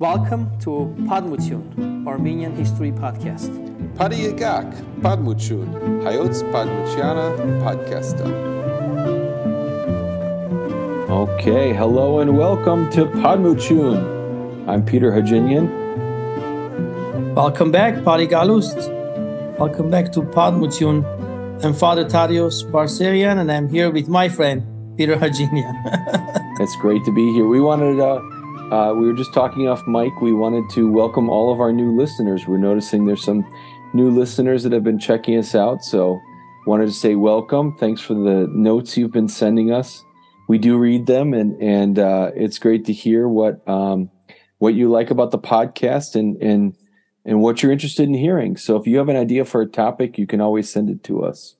Welcome to Podmootiun, Armenian History Podcast. Padiyagak, Padmuchun, Hayotz Padmuchiana Podcasta. Okay, hello and welcome to Podmootiun. I'm Peter Hajinian. Welcome back, Padigalust. Welcome back to Podmootiun. I'm Father Tadios Barserian, and I'm here with my friend, Peter Hajinian. it's great to be here. We wanted uh, uh, we were just talking off mic. We wanted to welcome all of our new listeners. We're noticing there's some new listeners that have been checking us out. So, wanted to say welcome. Thanks for the notes you've been sending us. We do read them, and and uh, it's great to hear what um, what you like about the podcast and and and what you're interested in hearing. So, if you have an idea for a topic, you can always send it to us.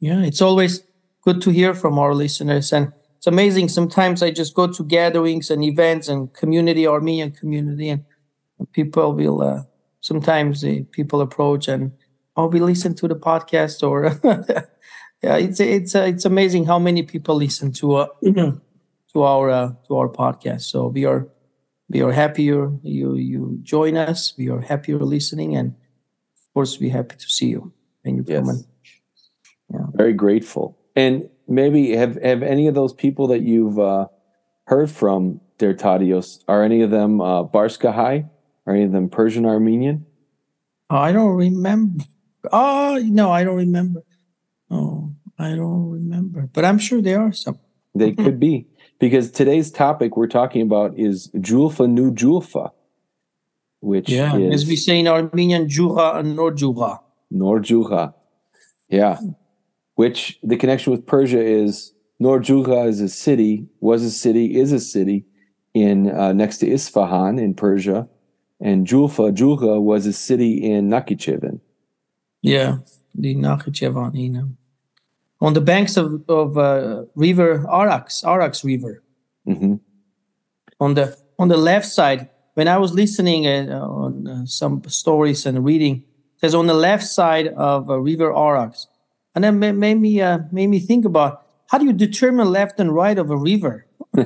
Yeah, it's always good to hear from our listeners and it's amazing. Sometimes I just go to gatherings and events and community, Armenian community, and people will uh, sometimes uh, people approach and oh, we listen to the podcast or yeah, it's it's uh, it's amazing how many people listen to uh, to our uh, to our podcast. So we are we are happier you you you join us. We are happier listening, and of course, we're happy to see you when you yes. come. Yeah. Very grateful. And maybe have have any of those people that you've uh, heard from Der Tadios are any of them uh, Barskahay? Are any of them Persian Armenian? I don't remember. Oh no, I don't remember. Oh, I don't remember. But I'm sure there are some. They could be because today's topic we're talking about is Julfa Nu Julfa, which yeah, is, as we say in Armenian, Jugha and Nor Jugha. Nor Jugha. Yeah which the connection with Persia is Nor Jugha is a city, was a city, is a city in uh, next to Isfahan in Persia, and Julfa Julfa was a city in Nakhichevan. Yeah, the Nakhichevan, you know, on the banks of of uh, river Arax, Arax River. Mm-hmm. On the on the left side, when I was listening uh, on uh, some stories and reading, says on the left side of uh, River Arax, and then made me uh, made me think about how do you determine left and right of a river?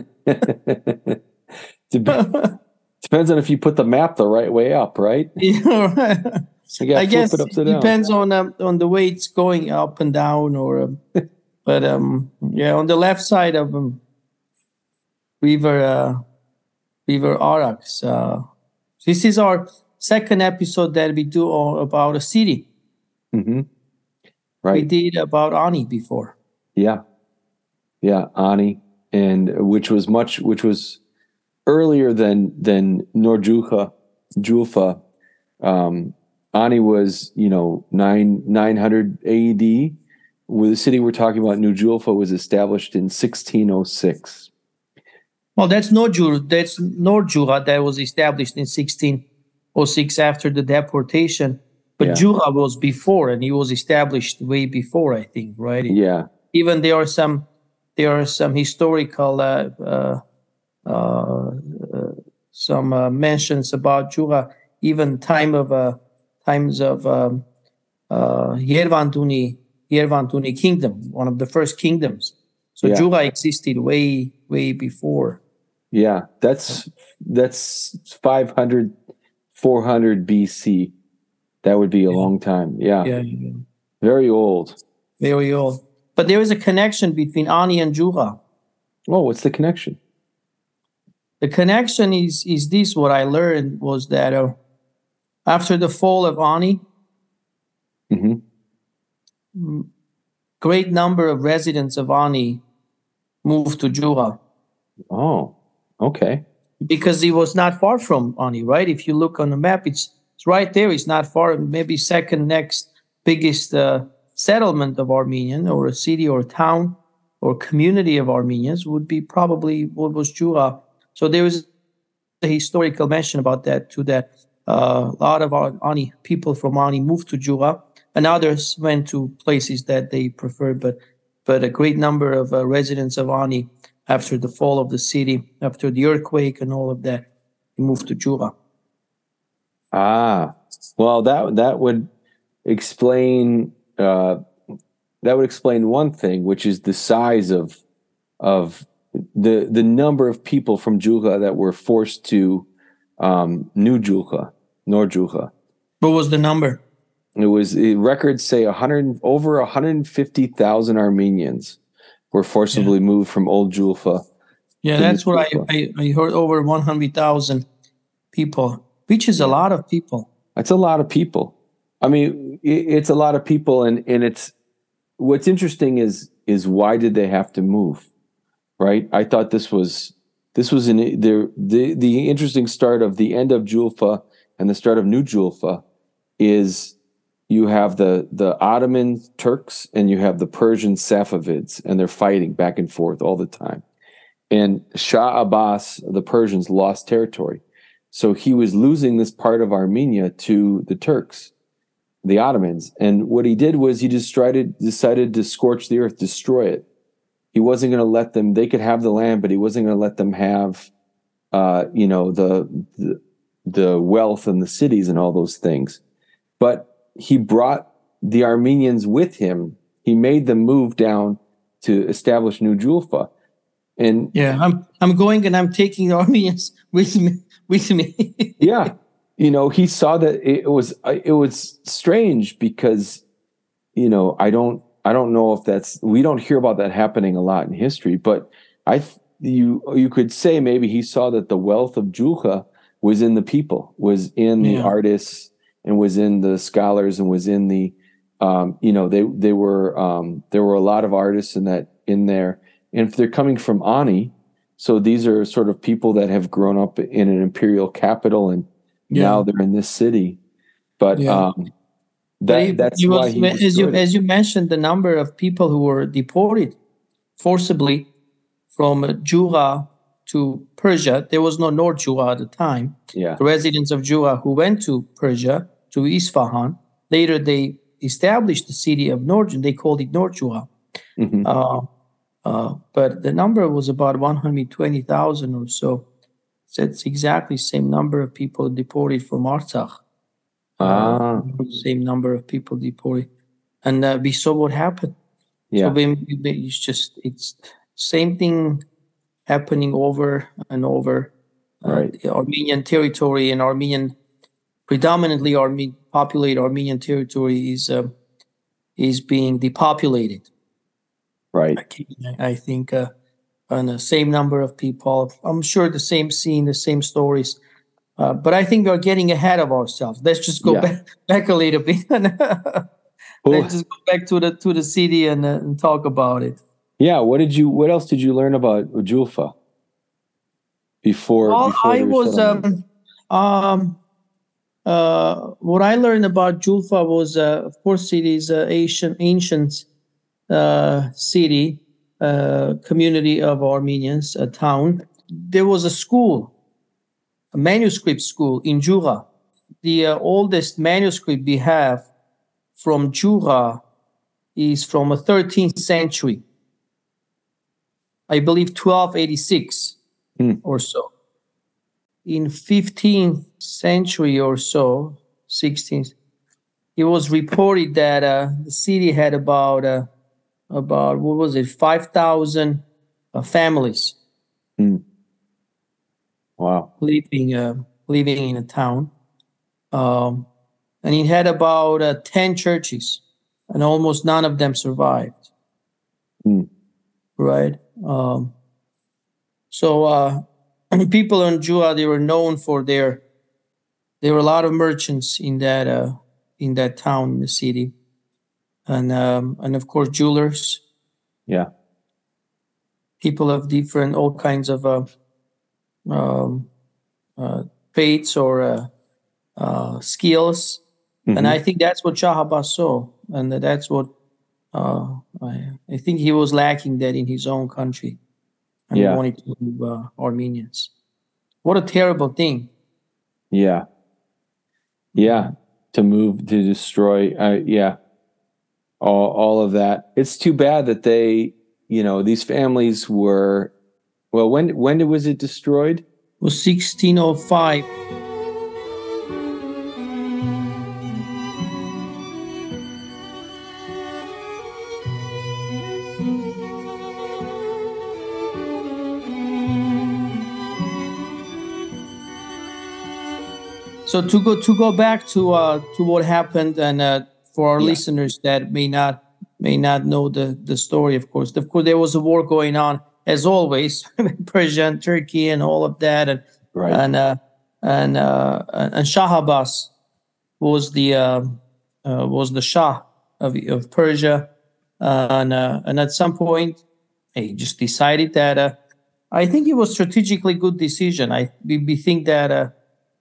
Depends on if you put the map the right way up, right? Yeah, right. I guess it depends on um, on the way it's going up and down, or um, but um yeah, on the left side of um, River uh, River Arax. Uh, this is our second episode that we do all about a city. Mm-hmm. Right. We did about Ani before. Yeah. Yeah, Ani and which was much which was earlier than than Nor Jugha Julfa. Um Ani was, you know, nine nine hundred AD. With the city we're talking about, New Julfa was established in 1606. Well, that's Norjur. That's Nor Jugha that was established in 1606 after the deportation but yeah. Jugha was before, and he was established way before, I think, right? Yeah. Even there are some there are some historical uh, uh, uh, some uh, mentions about Jugha, even time of uh, times of um, uh, Yervanduni Yervanduni kingdom, one of the first kingdoms. So yeah. Jugha existed way way before. Yeah, that's that's 500 400 BC. That would be a long time. Yeah. yeah. yeah. Very old. Very old. But there is a connection between Ani and Jugha. Oh, what's the connection? The connection is is this. What I learned was that uh, after the fall of Ani, mm-hmm. great number of residents of Ani moved to Jugha. Oh, okay. Because it was not far from Ani, right? If you look on the map, it's it's right there. It's not far. Maybe second next biggest uh, settlement of Armenian or a city or a town or community of Armenians would be probably what was Jugha. So there is a historical mention about that too. That uh, a lot of Ani people from Ani moved to Jugha, and others went to places that they preferred. But but a great number of uh, residents of Ani, after the fall of the city, after the earthquake and all of that, moved to Jugha. Ah, well, that that would explain uh, that would explain one thing, which is the size of of the the number of people from Jugha that were forced to um, New Julfa, Nor Julfa. What was the number? It was eh, records say 100 over 150,000 Armenians were forcibly moved from Old Julfa. Yeah, that's what I, I, I heard over 100,000 people, which is a lot of people. That's a lot of people. I mean, it's a lot of people, and and it's what's interesting is is why did they have to move, right? I thought this was this was an the the the interesting start of the end of Julfa and the start of New Julfa is you have the the Ottoman Turks and you have the Persian Safavids, and they're fighting back and forth all the time. And Shah Abbas, the Persians, lost territory. So he was losing this part of Armenia to the Turks, the Ottomans. And what he did was he just tried decided to scorch the earth, destroy it. He wasn't going to let them, they could have the land, but he wasn't going to let them have, uh, you know, the, the, the wealth and the cities and all those things. But he brought the Armenians with him. He made them move down to establish New Julfa. And Yeah, I'm I'm going and I'm taking the Armenians with me with me. yeah you know he saw that it was it was strange because you know i don't i don't know if that's we don't hear about that happening a lot in history but i you you could say maybe he saw that the wealth of julfa was in the people was in the Yeah. artists and was in the scholars and was in the um, you know they they were um, there were a lot of artists in that in there and if they're coming from ani so these are sort of people that have grown up in an imperial capital and now they're in this city. But Yeah. um, that He- that's he why was- he as you as you mentioned the number of people who were deported forcibly from Jugha to Persia. There was no Nor Jugha at the time. yeah The residents of Jugha who went to Persia to Isfahan. Later, they established the city of Nor. They called it Nor Jugha. Mhm. Uh, uh, but the number was about 120,000 or so. So it's exactly the same number of people deported from Artsakh. ah Same number of people deported. And uh, we saw what happened. yeah So when it's just, it's same thing happening over and over. Uh, Right. the Armenian territory and Armenian, predominantly Arme- populated Armenian territory is, uh, is being depopulated. Right I think, uh, and the same number of people. I'm sure the same scene, the same stories. Uh, but I think we're getting ahead of ourselves. Let's just go Yeah. back, back a little bit. Let's just go back to the to the city and, uh, and talk about it. yeah what did you what else did you learn about Julfa before Well, before I was um, um uh what I learned about Julfa was uh, of course it is an ancient ancient uh city uh community of Armenians a town. There was a school a manuscript school in Jugha. The uh, oldest manuscript we have from Jugha is from the 13th century. I believe 1286 or so. In 15th century or so, 16th, it was reported that uh, the city had about uh, about what was it, 5,000 uh, families wow living uh, living in a town, um, and it had about uh, 10 churches, and almost none of them survived. Hmm. Right. Um, so uh, people in Jugha they were known for their. There were a lot of merchants in that uh, in that town in the city, and um, and of course jewelers. yeah People of different all kinds of uh, um, uh, trades or uh, uh, skills, and Mhm. I think that's what Shah saw, and that's what uh, I, I think he was lacking that in his own country, and Yeah. he wanted to move uh, Armenians. What a terrible thing! yeah yeah to move to destroy uh, yeah all all of that it's too bad that they you know these families were well when when was it destroyed It was 1605. so to go to go back to uh, to what happened, and uh, for our Yeah. listeners that may not may not know the the story, of course, of course, there was a war going on as always, Persia and Turkey and all of that, and Right. and uh, and uh, and Shah Abbas was the uh, uh, was the Shah of of Persia, uh, and uh, and at some point he just decided that uh, I think it was strategically good decision. I we, we think that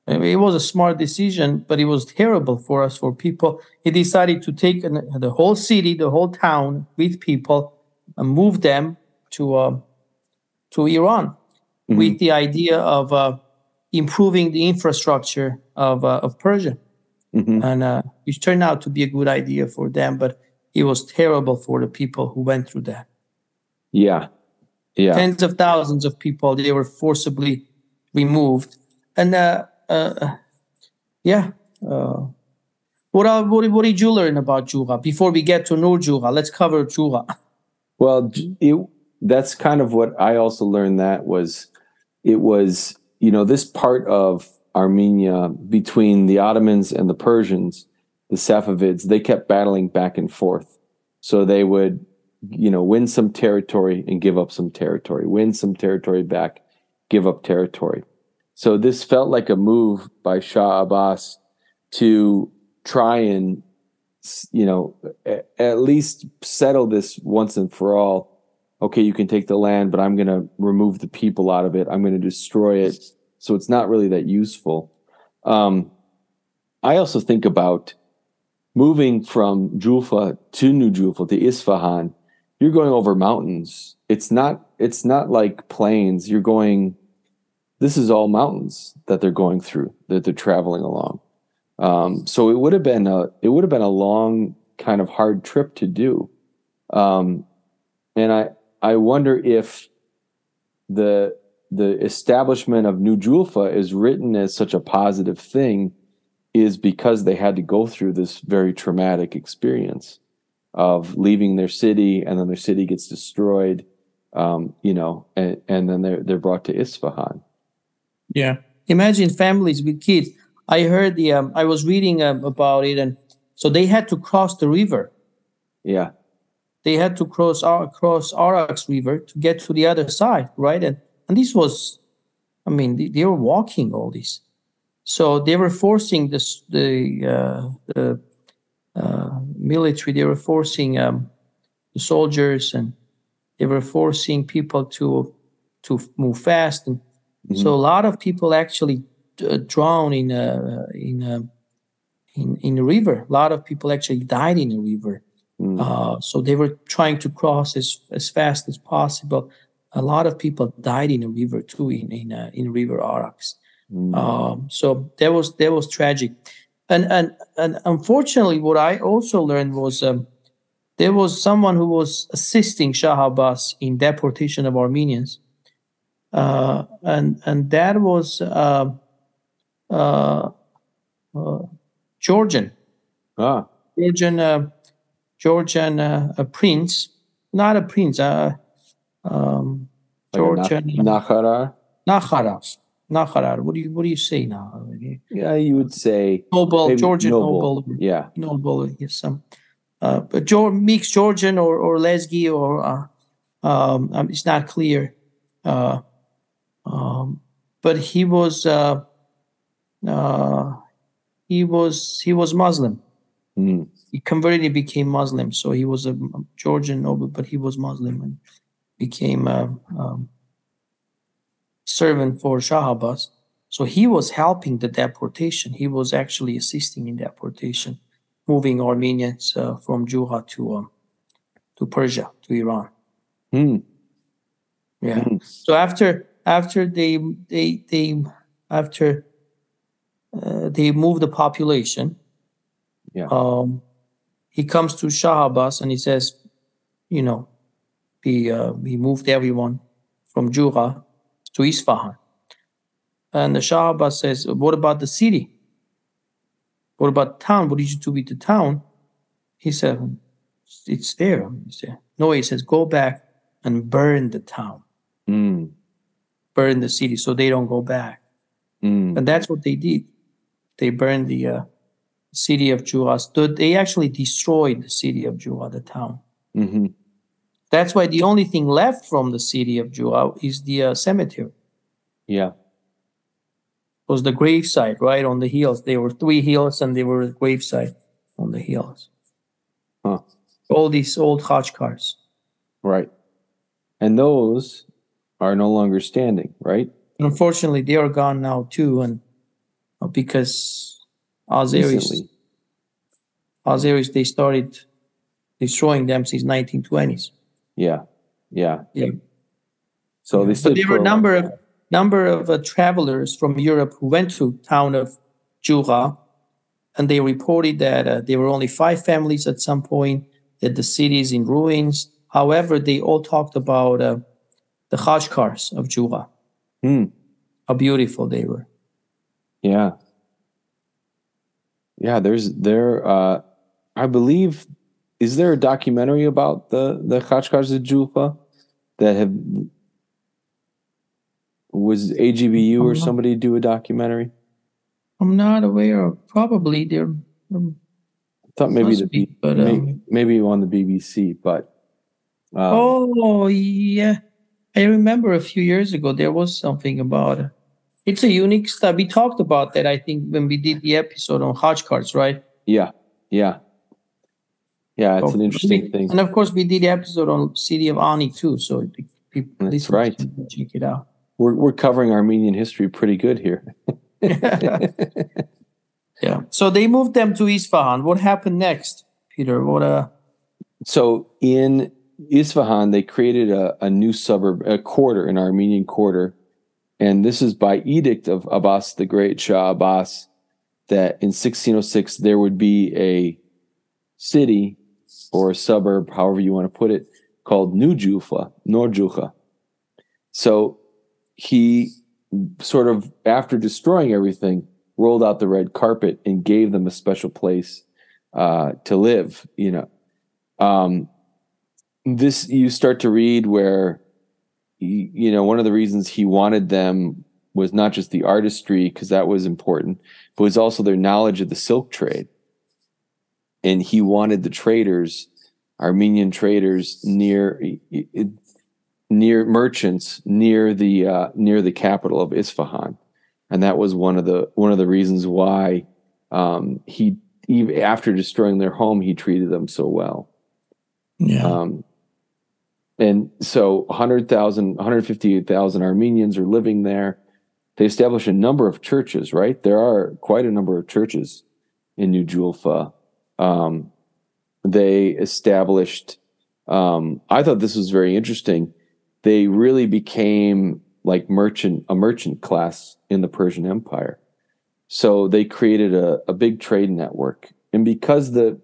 uh, it was a smart decision, but it was terrible for us for people. He decided to take an, the whole city, the whole town with people, and move them to uh, to Iran with the idea of uh, improving the infrastructure of uh, of Persia, Mhm. and uh, which turned out to be a good idea for them, but it was terrible for the people who went through that. Yeah. Yeah. Tens of thousands of people they were forcibly removed, and uh, yeah. Uh, what, uh, what what did you learn about Jugha before we get to Nor Jugha? Let's cover Jugha. Well, it, that's kind of what I also learned. That was, it was, you know, this part of Armenia between the Ottomans and the Persians, the Safavids, they kept battling back and forth. So they would, you know, win some territory and give up some territory, win some territory back, give up territory. So this felt like a move by Shah Abbas to try and you know at least settle this once and for all. Okay you can take the land but i'm going to remove the people out of it. I'm going to destroy it. So it's not really that useful. Um, i also think about moving from julfa to new julfa to isfahan. You're going over mountains. It's not it's not like plains. You're going this is all mountains that they're going through that they're traveling along um, so it would have been a it would have been a long kind of hard trip to do, um, and I I wonder if the the establishment of New Julfa is written as such a positive thing is because they had to go through this very traumatic experience of leaving their city and then their city gets destroyed, um, you know, and, and then they're they're brought to Isfahan. Yeah. Imagine families with kids. I heard the, um, I was reading um, about it, and so they had to cross the river. Yeah, They had to cross Ar- cross Arax River to get to the other side, right? And and this was, I mean, they, they were walking all this, so they were forcing this the uh, the uh, military. They were forcing um, the soldiers, and they were forcing people to to move fast, and so a lot of people actually uh, drown in a in a in in the river. A lot of people actually died in the river. Mm. Uh, so they were trying to cross as, as fast as possible. A lot of people died in the river too, in in, uh, in River Arax. Mm. Um, so that was that was tragic, and and and unfortunately, what I also learned was um, there was someone who was assisting Shah Abbas in deportation of Armenians, uh, and and that was uh, uh, uh, Georgian. ah, Georgian uh, Georgian uh, a prince, not a prince, uh, um, like Georgian Na- Nakharar. Nakharas. What do you what do you say now? Yeah, you would say Noble, Georgian noble, Yeah. noble. Yes, some, uh, but Geor- mixed Georgian or or Lesgi or uh, um, um, it's not clear. Uh, um, but he was uh, uh, he was he was Muslim. Mm. he converted he became muslim so he was a georgian noble but he was muslim and became a um, servant for shah abbas so he was helping the deportation he was actually assisting in deportation moving armenians uh, from jugha to um, to persia to iran Mm. yeah Mm. so after after they they they after uh, they moved the population Yeah. um he comes to Shah Abbas and he says you know he uh, he moved everyone from Jugha to Isfahan and the Shah Abbas says what about the city? What about the town? What did you do with the town? He said it's there. He said no he says go back and burn the town. Mm. Burn the city so they don't go back Mm. and that's what they did they burned the uh, city of Jugha. They actually destroyed the city of Jugha, the town. hmm That's why the only thing left from the city of Jugha is the uh, cemetery. Yeah. was the gravesite right on the hills. There were three hills, and there were a gravesite on the hills. Huh. All these old Khachkars. Right. And those are no longer standing, right? Unfortunately, they are gone now too, and uh, because Recently. Azeris, they started destroying them since 1920s. Yeah. Yeah. Yeah. So they So there were a number of number of uh, travelers from Europe who went to town of Jugha, and they reported that uh, there were only five families at some point. That the city is in ruins. However, they all talked about uh, the Khachkars of Jugha. Hmm. How beautiful they were. Yeah. Yeah, there's there uh I believe is there a documentary about the the Khachkars of Julfa that have was AGBU or I'm not- somebody do a documentary? I'm not aware of. Probably they're. um, I thought maybe the be, but, um, maybe on the BBC, but um, oh yeah, I remember a few years ago there was something about. It's a unique stuff. We talked about that. I think when we did the episode on Khachkars, right? yeah, yeah. Yeah, it's an interesting thing. And of course, we did the episode on city of Ani too. So people, That's right. Check it out. We're we're covering Armenian history pretty good here. Yeah. So they moved them to Isfahan. What happened next, Peter? What uh? So in Isfahan, they created a, a new suburb, a quarter, an Armenian quarter. And this is by edict of Abbas the Great, Shah Abbas, that in 1606 there would be a city or a suburb, however you want to put it, called New Julfa, Nor Julfa. So he sort of, after destroying everything, rolled out the red carpet and gave them a special place uh, to live, you know um, this you start to read where you know one of the reasons he wanted them was not just the artistry because that was important but was also their knowledge of the silk trade. And he wanted the traders armenian traders near near merchants near the uh, near the capital of isfahan. And that was one of the one of the reasons why um, he even after destroying their home he treated them so well. Yeah. um, and so 100,000, 158,000 Armenians are living there. They established a number of churches, right? There are quite a number of churches in New Julfa. Um, they established, um, I thought this was very interesting. They really became like merchant, a merchant class in the Persian Empire. So they created a, a big trade network. And because the,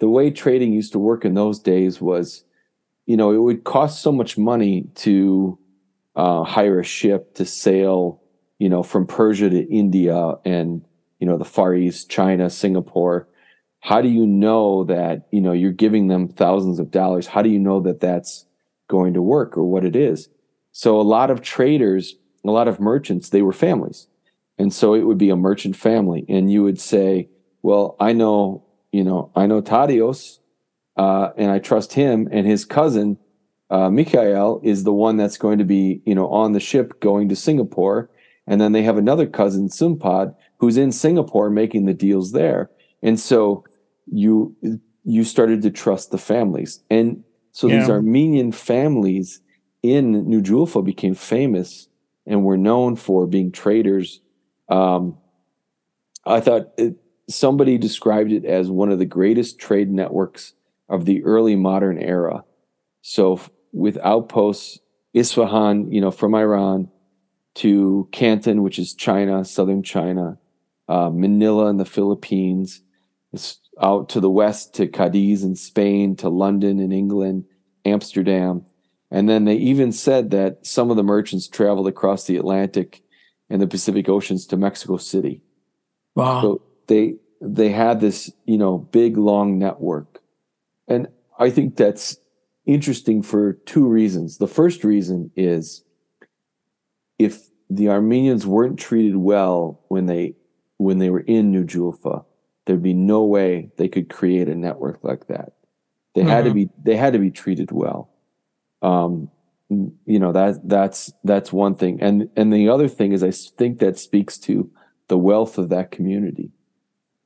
the way trading used to work in those days was, you know, it would cost so much money to uh, hire a ship to sail, you know, from Persia to India and, you know, the Far East, China, Singapore. How do you know that, you know, you're giving them thousands of dollars? How do you know that that's going to work or what it is? So a lot of traders, a lot of merchants, they were families. And so it would be a merchant family. And you would say, well, I know, you know, I know Tadios, uh, and I trust him and his cousin, uh, Mikhail is the one that's going to be, you know, on the ship going to Singapore. And then they have another cousin, Sumpad, who's in Singapore making the deals there. And so you, you started to trust the families. And so these Armenian families in New Julfa became famous and were known for being traders. Um, I thought it, somebody described it as one of the greatest trade networks of the early modern era. So with outposts, Isfahan, you know, from Iran to Canton, which is China, southern China, uh, Manila in the Philippines, out to the west to Cadiz in Spain, to London in England, Amsterdam. And then they even said that some of the merchants traveled across the Atlantic and the Pacific Oceans to Mexico City. wow. So they they had this, you know, big long network. And I think that's interesting for two reasons. The first reason is if the Armenians weren't treated well when they when they were in New Julfa, there'd be no way they could create a network like that. They had to Mhm. be they had to be treated well. Um, you know that that's that's one thing, and and the other thing is I think that speaks to the wealth of that community.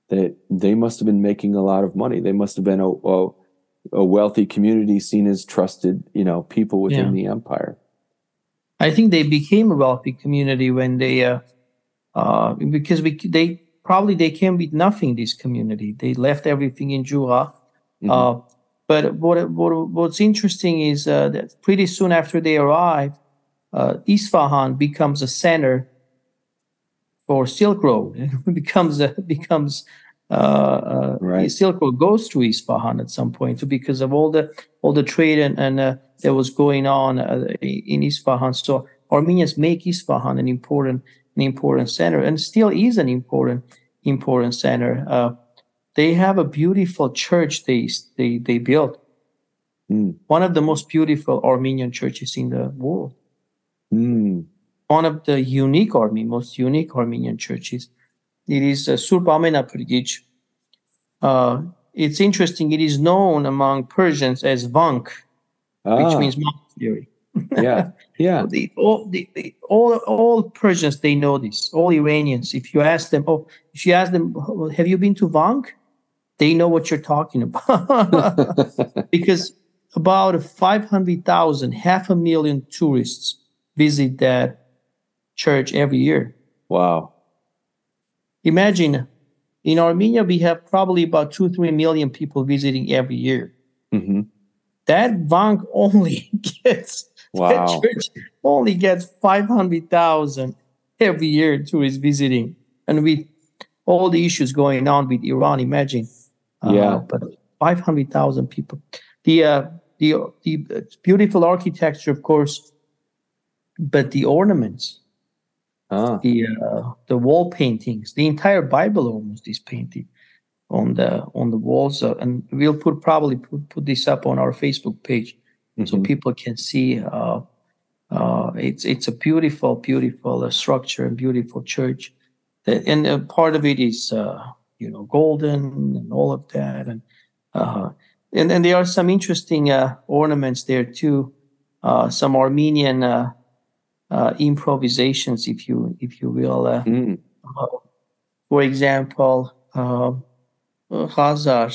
That they must have been making a lot of money. They must have been a a, a wealthy community, seen as trusted, you know, people within Yeah. the empire. I think they became a wealthy community when they, uh, uh, because we, they probably they came with nothing. This community, they left everything in Jugha. Mhm. Uh, but what, what what's interesting is uh, that pretty soon after they arrive, uh, Isfahan becomes a center for Silk Road. It becomes a, becomes uh, uh, Right. Silk Road goes to Isfahan at some point too, because of all the all the trade and, and uh, that was going on uh, in Isfahan. So Armenians make Isfahan an important an important center, and still is an important important center. Uh, they have a beautiful church they they they built. Mm. One of the most beautiful Armenian churches in the world. Mm. One of the unique Armenian, most unique Armenian churches. It is uh, Surp Amenapırgiç. Uh, it's interesting. It is known among Persians as Vank, which Ah, means monastery. yeah, yeah. The, all, the, the, all, all Persians they know this. All Iranians, if you ask them, oh, if you ask them, "Oh, have you been to Vank? They know what you're talking about because about five hundred thousand, half a million tourists visit that church every year. wow. Imagine, in Armenia we have probably about two, three million people visiting every year. hmm That Vank only gets Wow. That church only gets 500,000 every year tourists visiting. And with all the issues going on with Iran, imagine. Uh, Yeah. But 500,000 people. The, uh, the, the beautiful architecture, of course, but the ornaments, Ah, the, uh, the wall paintings, the entire Bible almost is painted on the on the walls. Uh, and we'll put probably put, put this up on our Facebook page so mhm. people can see. Uh, uh, it's it's a beautiful, beautiful uh, structure and beautiful church, That- and uh, part of it is uh, you know golden and all of that, and uh, and and there are some interesting uh, ornaments there too, uh, some Armenian uh, improvisations, if you if you will. Uh, Mm. uh, for example, uh, Hazar,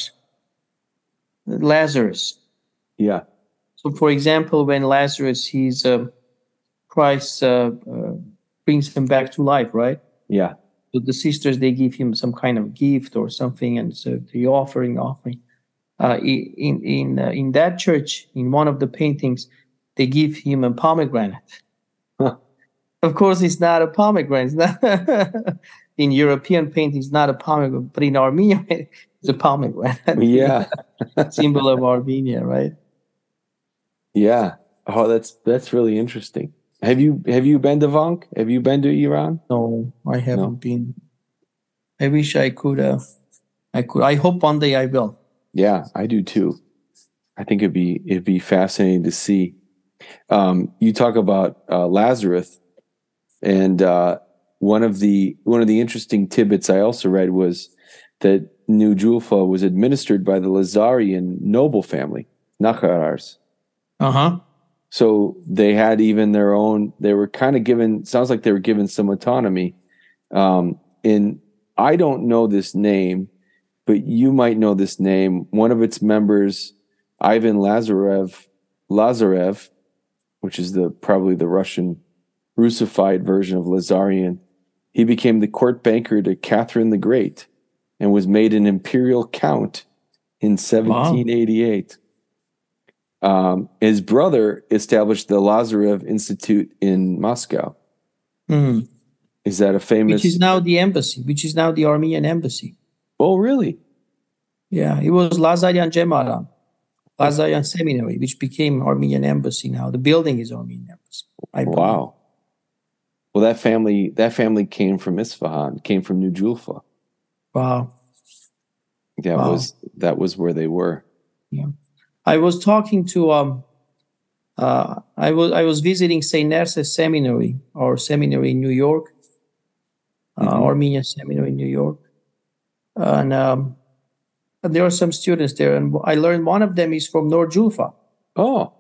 Lazarus. Yeah. So, for example, when Lazarus, he's uh, Christ uh, uh, brings him back to life, right? Yeah. So the sisters they give him some kind of gift or something, and so the offering, offering. Uh, in in uh, in that church, in one of the paintings, they give him a pomegranate. Of course, it's not a pomegranate. It's not in European paintings, not a pomegranate, but in Armenia, it's a pomegranate. Yeah. symbol of Armenia, right? Yeah. Oh, that's that's really interesting. Have you have you been to Vank? Have you been to Iran? No, I haven't No. been. I wish I could. Uh, I could. I hope one day I will. Yeah, I do too. I think it'd be it'd be fascinating to see. Um, you talk about uh, Lazarus, and uh, one of the one of the interesting tidbits I also read was that New Julfa was administered by the Lazarian noble family, Nakharars. Uh huh. So they had even their own. They were kind of given. Sounds like they were given some autonomy. Um, and I don't know this name, but you might know this name. One of its members, Ivan Lazarev, Lazarev, which is the probably the Russian Russified version of Lazarian. He became the court banker to Catherine the Great, and was made an imperial count in 1788. Um, his brother established the Lazarev Institute in Moscow. Mhm. Is that a famous? Which is now the embassy. Which is now the Armenian embassy. oh, really? Yeah, it was Lazaryan Cemaran, Lazaryan Seminary, which became Armenian embassy now. The building is Armenian embassy. Wow. Well, that family that family came from Isfahan, came from New Julfa. Wow. That Wow. was that was where they were. Yeah, I was talking to um uh I was I was visiting St. Nerses Seminary or seminary in New York. uh, Mhm. Armenian Seminary in New York, and, um, and there are some students there, and I learned one of them is from Nor Julfa. Oh,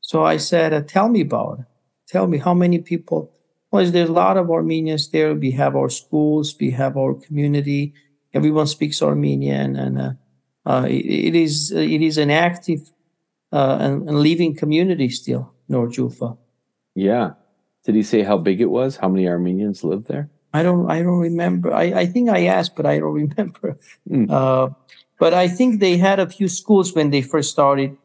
So I said, uh, "Tell me about it. Tell me how many people." Well, there's a lot of Armenians there. We have our schools, we have our community. Everyone speaks Armenian, and uh, uh, it, it is it is an active uh, and, and living community still, Nor Julfa. yeah. Did he say how big it was? How many Armenians lived there? I don't I don't remember. I, I think I asked, but I don't remember. Mm. Uh, but I think they had a few schools when they first started.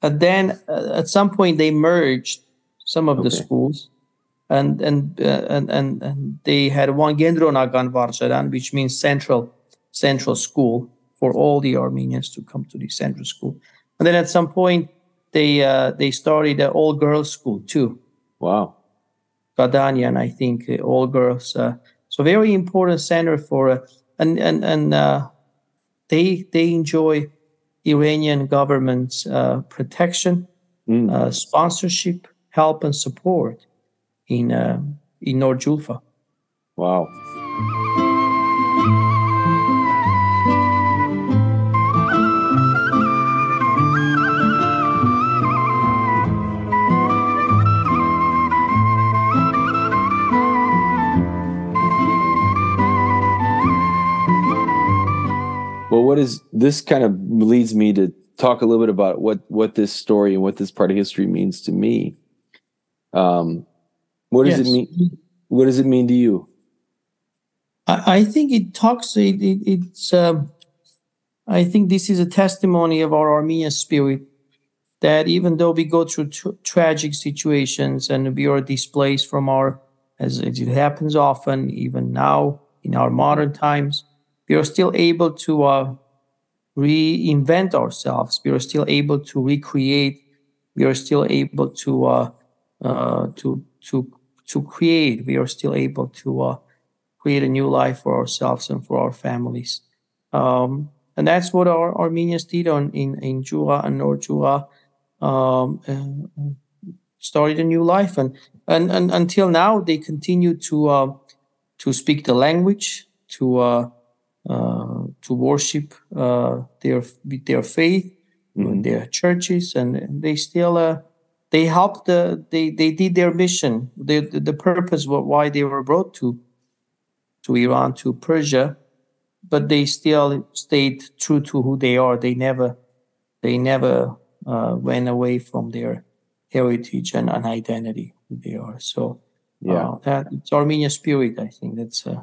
And then uh, at some point they merged some of the schools, and and, uh, and and and they had one Gendronagan Varsharan, which means central central school for all the Armenians to come to the central school. And then at some point they uh, they started an all girls school too. Wow. Gadanian, I think, uh, all girls. Uh, so very important center for, uh, and and and uh, they they enjoy Iranian government's uh, protection, Mm. uh, sponsorship, help, and support in uh, in Nor Julfa. Wow. Well, what is this kind of leads me to talk a little bit about what what this story and what this part of history means to me. Um, what does it mean? What does it mean to you? I, I think it talks. It, it, it's. Um, I think this is a testimony of our Armenian spirit that even though we go through tr- tragic situations and we are displaced from our, as it happens often, even now in our modern times, we are still able to uh, reinvent ourselves. We are still able to recreate. We are still able to uh, uh, to to to create. We are still able to. Uh, create a new life for ourselves and for our families. Um, and that's what our Armenians did on in in Jugha and Nor Jugha. Um, uh, started a new life, and, and and until now they continue to uh, to speak the language, to uh, uh, to worship uh, their with their faith in their churches, and they still uh, they helped the they they did their mission, the the, the purpose wh- why they were brought to to Iran, to Persia, but they still stayed true to who they are. They never, they never uh, went away from their heritage and an identity who they are. So, Yeah. uh, that it's Armenian spirit. I think that's. Uh,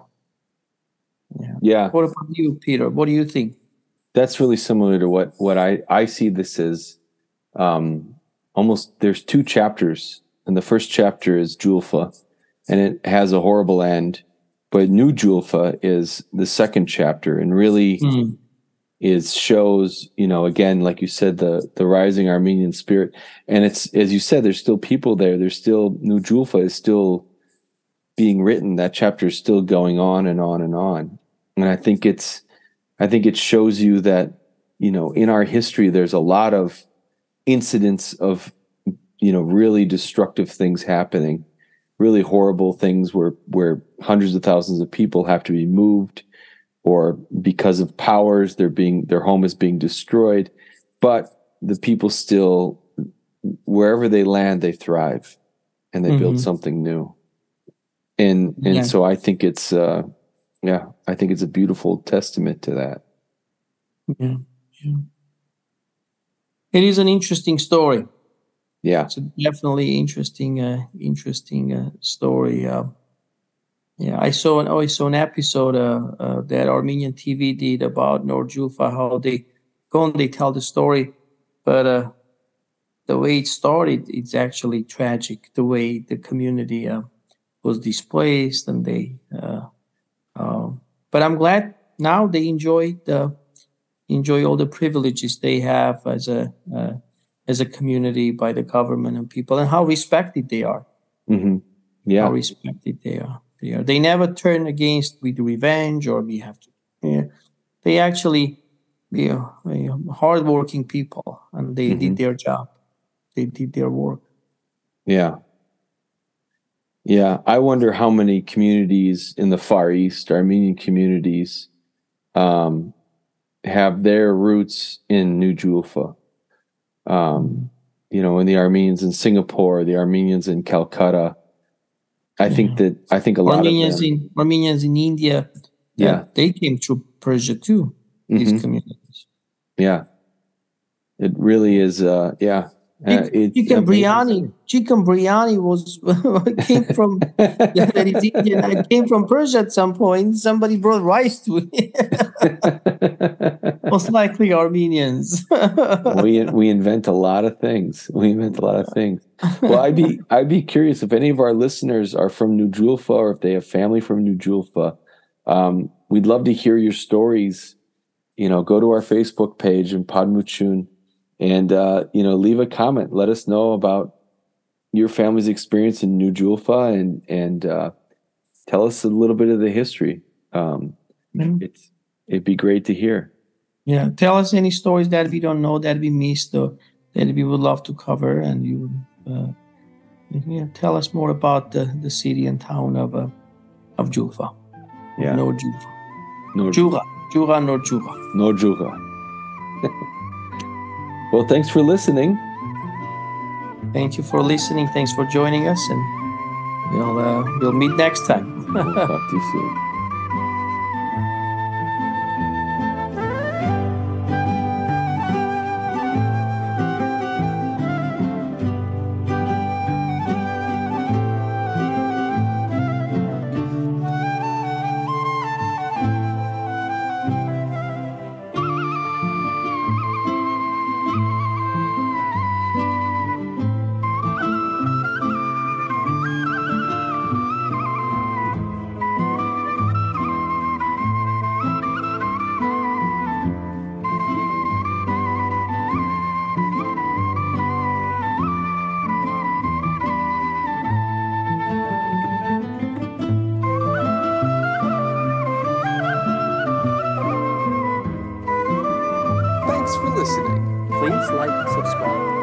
yeah. Yeah. What about you, Peter? What do you think? that's really similar to what what I I see this as um almost there's two chapters and the first chapter is Julfa and it has a horrible end but New Julfa is the second chapter and really Mm, is shows you know again like you said the the rising Armenian spirit and it's as you said there's still people there there's still New Julfa is still being written that chapter is still going on and on and on and I think it's I think it shows you that you know in our history there's a lot of incidents of you know really destructive things happening really horrible things where where hundreds of thousands of people have to be moved or because of powers they're being their home is being destroyed but the people still wherever they land they thrive and they build Mhm. something new and and Yeah. so i think it's uh yeah i think it's a beautiful testament to that yeah, yeah. It is an interesting story. yeah It's a definitely interesting, uh, interesting uh, story. Uh, yeah, I saw an I saw an episode uh, uh, that Armenian TV did about Nor Julfa, how they go and they tell the story, but uh, the way it started, it's actually tragic. The way the community uh, was displaced, and they. Uh, um, but I'm glad now they enjoy the enjoy all the privileges they have as a uh, as a community by the government and people, and how respected they are. hmm Yeah, How respected they are. They are. They never turn against with revenge or we have to. Yeah, they actually, you know, hardworking people, and they Mhm. did their job. They did their work. yeah Yeah, I wonder how many communities in the Far East, Armenian communities, um, have their roots in New Julfa. Um, you know, in the Armenians in Singapore, the Armenians in Calcutta. I think that I think a lot Armenians of them. in Armenians in India, Yeah. uh, they came through Persia too. These Mhm. communities. Yeah, it really is. Uh, yeah, uh, it's Chicken biryani. Chicken biryani was came from that is Indian. It came from Persia at some point. Somebody brought rice to it. Most likely Armenians. we we invent a lot of things. We invent a lot of things. Well, I'd be I'd be curious if any of our listeners are from New Julfa or if they have family from New Julfa. Um, we'd love to hear your stories. You know, go to our Facebook page in Podmootiun and uh, you know leave a comment. Let us know about your family's experience in New Julfa and and uh, tell us a little bit of the history. Um, Mm. it's it'd be great to hear. yeah, tell us any stories that we don't know that we missed or that we would love to cover, and you, uh, yeah, tell us more about the, the city and town of uh, of Julfa. Yeah, Nor Julfa. no, Jugha. Jugha nor Jugha. no Jugha. well, thanks for listening. Thank you for listening. Thanks for joining us, and we'll uh, we'll meet next time. We'll talk to you soon. for listening. Please like, subscribe,